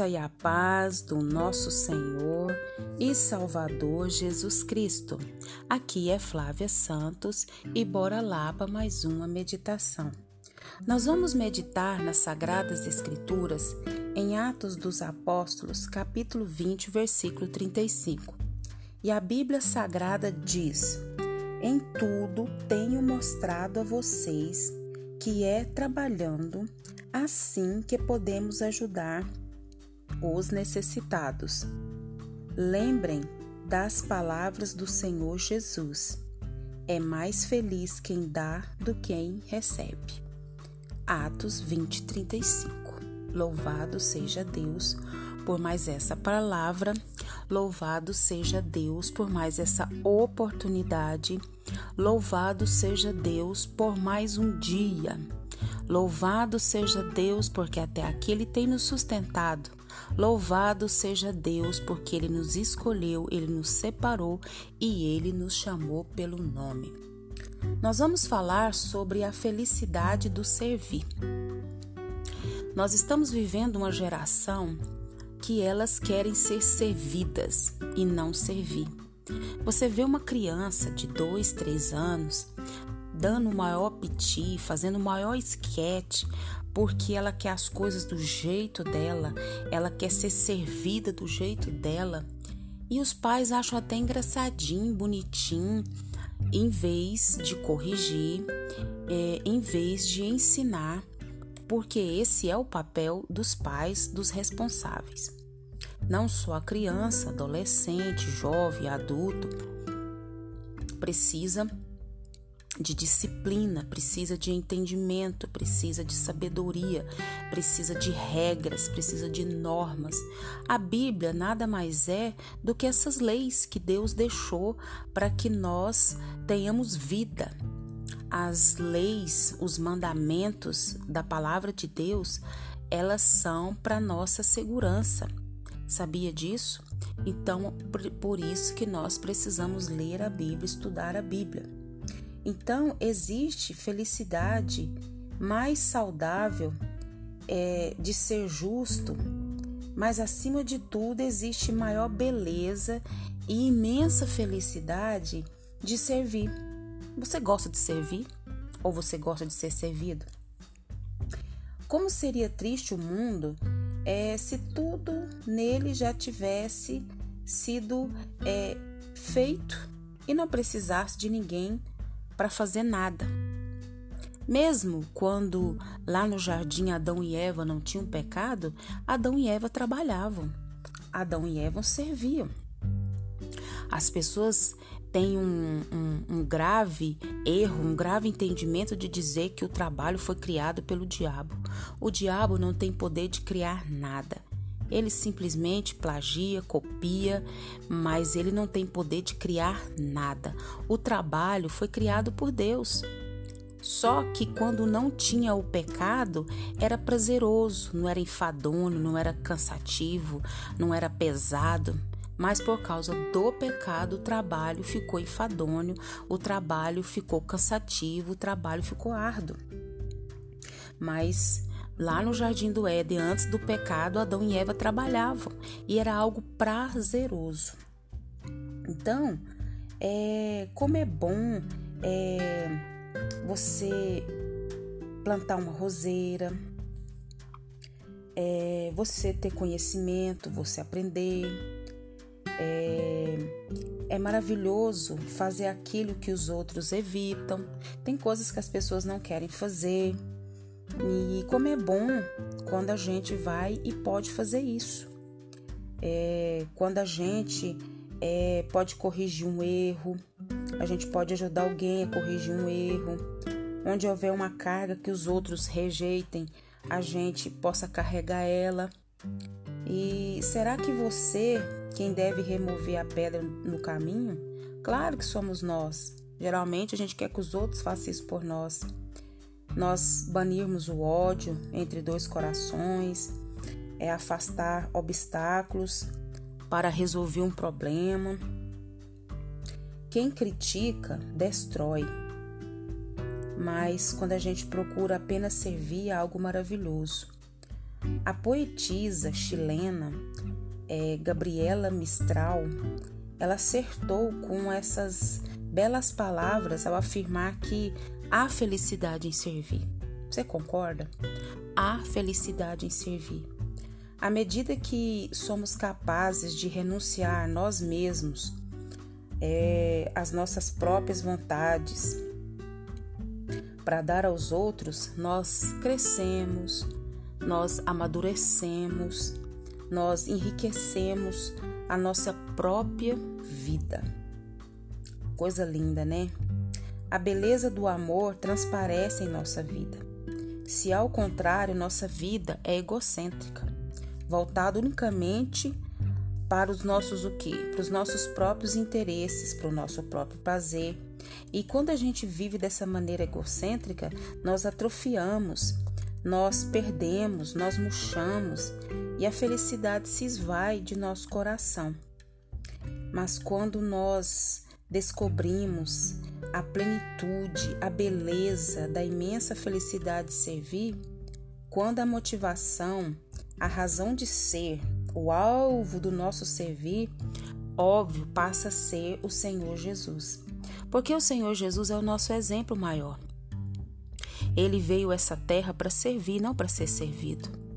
graça e a paz do nosso Senhor e Salvador Jesus Cristo. Aqui é Flávia Santos e bora lá para mais uma meditação. Nós vamos meditar nas Sagradas Escrituras em Atos dos Apóstolos, capítulo 20, versículo 35. E a Bíblia Sagrada diz: Em tudo tenho mostrado a vocês que é trabalhando assim que podemos ajudar os necessitados. Lembrem das palavras do Senhor Jesus. É mais feliz quem dá do que quem recebe. Atos 20, 35. Louvado seja Deus por mais essa palavra, louvado seja Deus por mais essa oportunidade, louvado seja Deus por mais um dia Louvado seja Deus, porque até aqui Ele tem nos sustentado. Louvado seja Deus, porque Ele nos escolheu, Ele nos separou e Ele nos chamou pelo nome. Nós vamos falar sobre a felicidade do servir. Nós estamos vivendo uma geração que elas querem ser servidas e não servir. Você vê uma criança de dois, três anos dando o maior piti, fazendo o maior esquete, porque ela quer as coisas do jeito dela, ela quer ser servida do jeito dela. E os pais acham até engraçadinho, bonitinho, em vez de corrigir, é, em vez de ensinar, porque esse é o papel dos pais, dos responsáveis. Não só a criança, adolescente, jovem, adulto, precisa de disciplina, precisa de entendimento, precisa de sabedoria, precisa de regras, precisa de normas. A Bíblia nada mais é do que essas leis que Deus deixou para que nós tenhamos vida. As leis, os mandamentos da palavra de Deus, elas são para nossa segurança. Sabia disso? Então, por isso que nós precisamos ler a Bíblia, estudar a Bíblia. Então, existe felicidade mais saudável é, de ser justo, mas acima de tudo existe maior beleza e imensa felicidade de servir. Você gosta de servir ou você gosta de ser servido? Como seria triste o mundo é, se tudo nele já tivesse sido é, feito e não precisasse de ninguém para fazer nada. Mesmo quando lá no jardim Adão e Eva não tinham pecado, Adão e Eva trabalhavam, Adão e Eva serviam. As pessoas têm um, um, um, grave erro, um grave entendimento de dizer que o trabalho foi criado pelo diabo. O diabo não tem poder de criar nada. Ele simplesmente plagia, copia, mas ele não tem poder de criar nada. O trabalho foi criado por Deus. Só que quando não tinha o pecado, era prazeroso, não era enfadonho, não era cansativo, não era pesado. Mas por causa do pecado, o trabalho ficou enfadonho, o trabalho ficou cansativo, o trabalho ficou árduo. Mas Lá no jardim do Éden, antes do pecado, Adão e Eva trabalhavam e era algo prazeroso. Então, é, como é bom é, você plantar uma roseira, é, você ter conhecimento, você aprender. É, é maravilhoso fazer aquilo que os outros evitam. Tem coisas que as pessoas não querem fazer. E como é bom quando a gente vai e pode fazer isso. É, quando a gente é, pode corrigir um erro, a gente pode ajudar alguém a corrigir um erro. Onde houver uma carga que os outros rejeitem, a gente possa carregar ela. E será que você, quem deve remover a pedra no caminho? Claro que somos nós. Geralmente a gente quer que os outros façam isso por nós nós banirmos o ódio entre dois corações, é afastar obstáculos para resolver um problema. Quem critica destrói, mas quando a gente procura apenas servir é algo maravilhoso. A poetisa chilena é, Gabriela Mistral, ela acertou com essas belas palavras ao afirmar que há felicidade em servir. Você concorda? Há felicidade em servir. À medida que somos capazes de renunciar nós mesmos, é, as nossas próprias vontades, para dar aos outros, nós crescemos, nós amadurecemos, nós enriquecemos a nossa própria vida. Coisa linda, né? A beleza do amor transparece em nossa vida. Se ao contrário, nossa vida é egocêntrica, voltada unicamente para os nossos o quê? Para os nossos próprios interesses, para o nosso próprio prazer. E quando a gente vive dessa maneira egocêntrica, nós atrofiamos, nós perdemos, nós murchamos e a felicidade se esvai de nosso coração. Mas quando nós descobrimos a plenitude, a beleza da imensa felicidade de servir, quando a motivação, a razão de ser, o alvo do nosso servir, óbvio, passa a ser o Senhor Jesus. Porque o Senhor Jesus é o nosso exemplo maior. Ele veio a essa terra para servir, não para ser servido.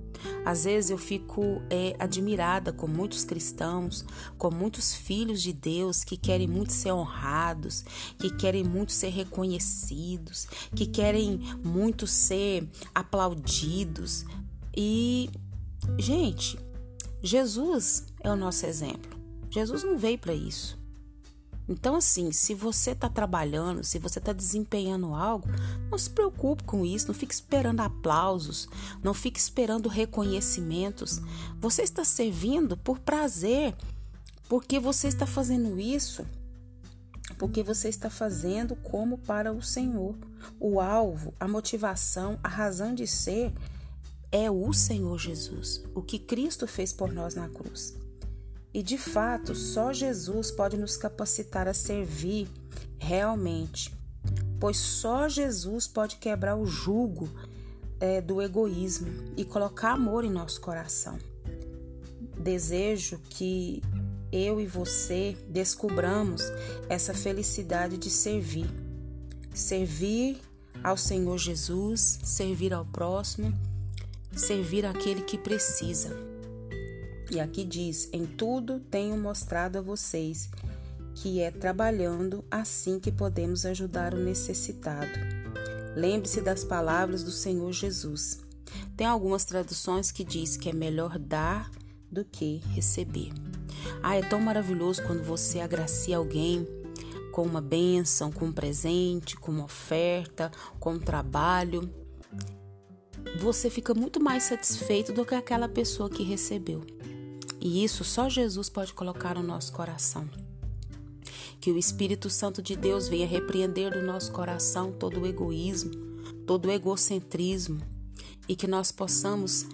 Às vezes eu fico é, admirada com muitos cristãos, com muitos filhos de Deus que querem muito ser honrados, que querem muito ser reconhecidos, que querem muito ser aplaudidos. E, gente, Jesus é o nosso exemplo. Jesus não veio para isso. Então, assim, se você está trabalhando, se você está desempenhando algo, não se preocupe com isso, não fique esperando aplausos, não fique esperando reconhecimentos. Você está servindo por prazer, porque você está fazendo isso, porque você está fazendo como para o Senhor. O alvo, a motivação, a razão de ser é o Senhor Jesus, o que Cristo fez por nós na cruz. E de fato, só Jesus pode nos capacitar a servir realmente, pois só Jesus pode quebrar o jugo é, do egoísmo e colocar amor em nosso coração. Desejo que eu e você descubramos essa felicidade de servir. Servir ao Senhor Jesus, servir ao próximo, servir aquele que precisa. E aqui diz: Em tudo tenho mostrado a vocês que é trabalhando assim que podemos ajudar o necessitado. Lembre-se das palavras do Senhor Jesus. Tem algumas traduções que diz que é melhor dar do que receber. Ah, é tão maravilhoso quando você agracia alguém com uma bênção, com um presente, com uma oferta, com um trabalho. Você fica muito mais satisfeito do que aquela pessoa que recebeu. E isso só Jesus pode colocar no nosso coração. Que o Espírito Santo de Deus venha repreender do nosso coração todo o egoísmo, todo o egocentrismo e que nós possamos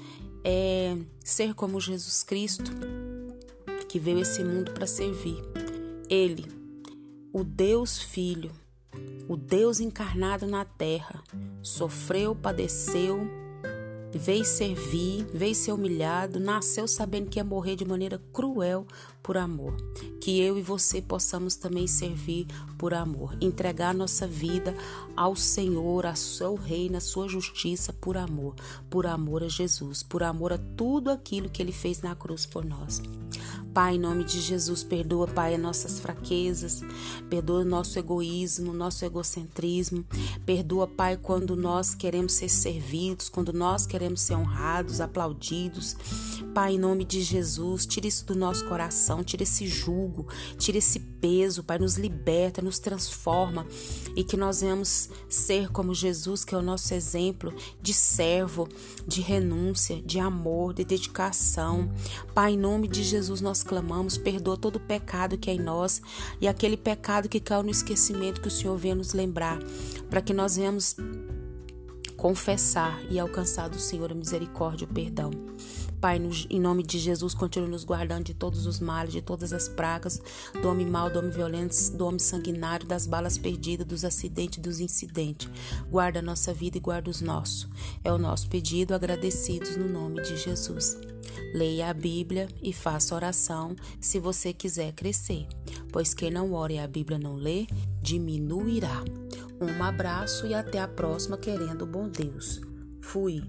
é, ser como Jesus Cristo, que veio esse mundo para servir. Ele, o Deus Filho, o Deus encarnado na terra, sofreu, padeceu veio servir, veio ser humilhado, nasceu sabendo que ia morrer de maneira cruel por amor. Que eu e você possamos também servir por amor, entregar nossa vida ao Senhor, ao seu reino, à sua justiça por amor, por amor a Jesus, por amor a tudo aquilo que ele fez na cruz por nós. Pai, em nome de Jesus, perdoa, Pai, as nossas fraquezas, perdoa o nosso egoísmo, nosso egocentrismo. Perdoa, Pai, quando nós queremos ser servidos, quando nós queremos ser honrados, aplaudidos. Pai, em nome de Jesus, tira isso do nosso coração, tira esse jugo, tira esse peso, Pai, nos liberta, nos transforma e que nós venhamos ser como Jesus, que é o nosso exemplo de servo, de renúncia, de amor, de dedicação. Pai, em nome de Jesus, nós clamamos, perdoa todo o pecado que é em nós e aquele pecado que caiu no esquecimento que o Senhor venha nos lembrar, para que nós venhamos confessar e alcançar do Senhor a misericórdia e o perdão. Pai, em nome de Jesus, continue nos guardando de todos os males, de todas as pragas, do homem mau, do homem violento, do homem sanguinário, das balas perdidas, dos acidentes, dos incidentes. Guarda a nossa vida e guarda os nossos. É o nosso pedido, agradecidos no nome de Jesus. Leia a Bíblia e faça oração se você quiser crescer, pois quem não ora e a Bíblia não lê, diminuirá. Um abraço e até a próxima, querendo bom Deus. Fui.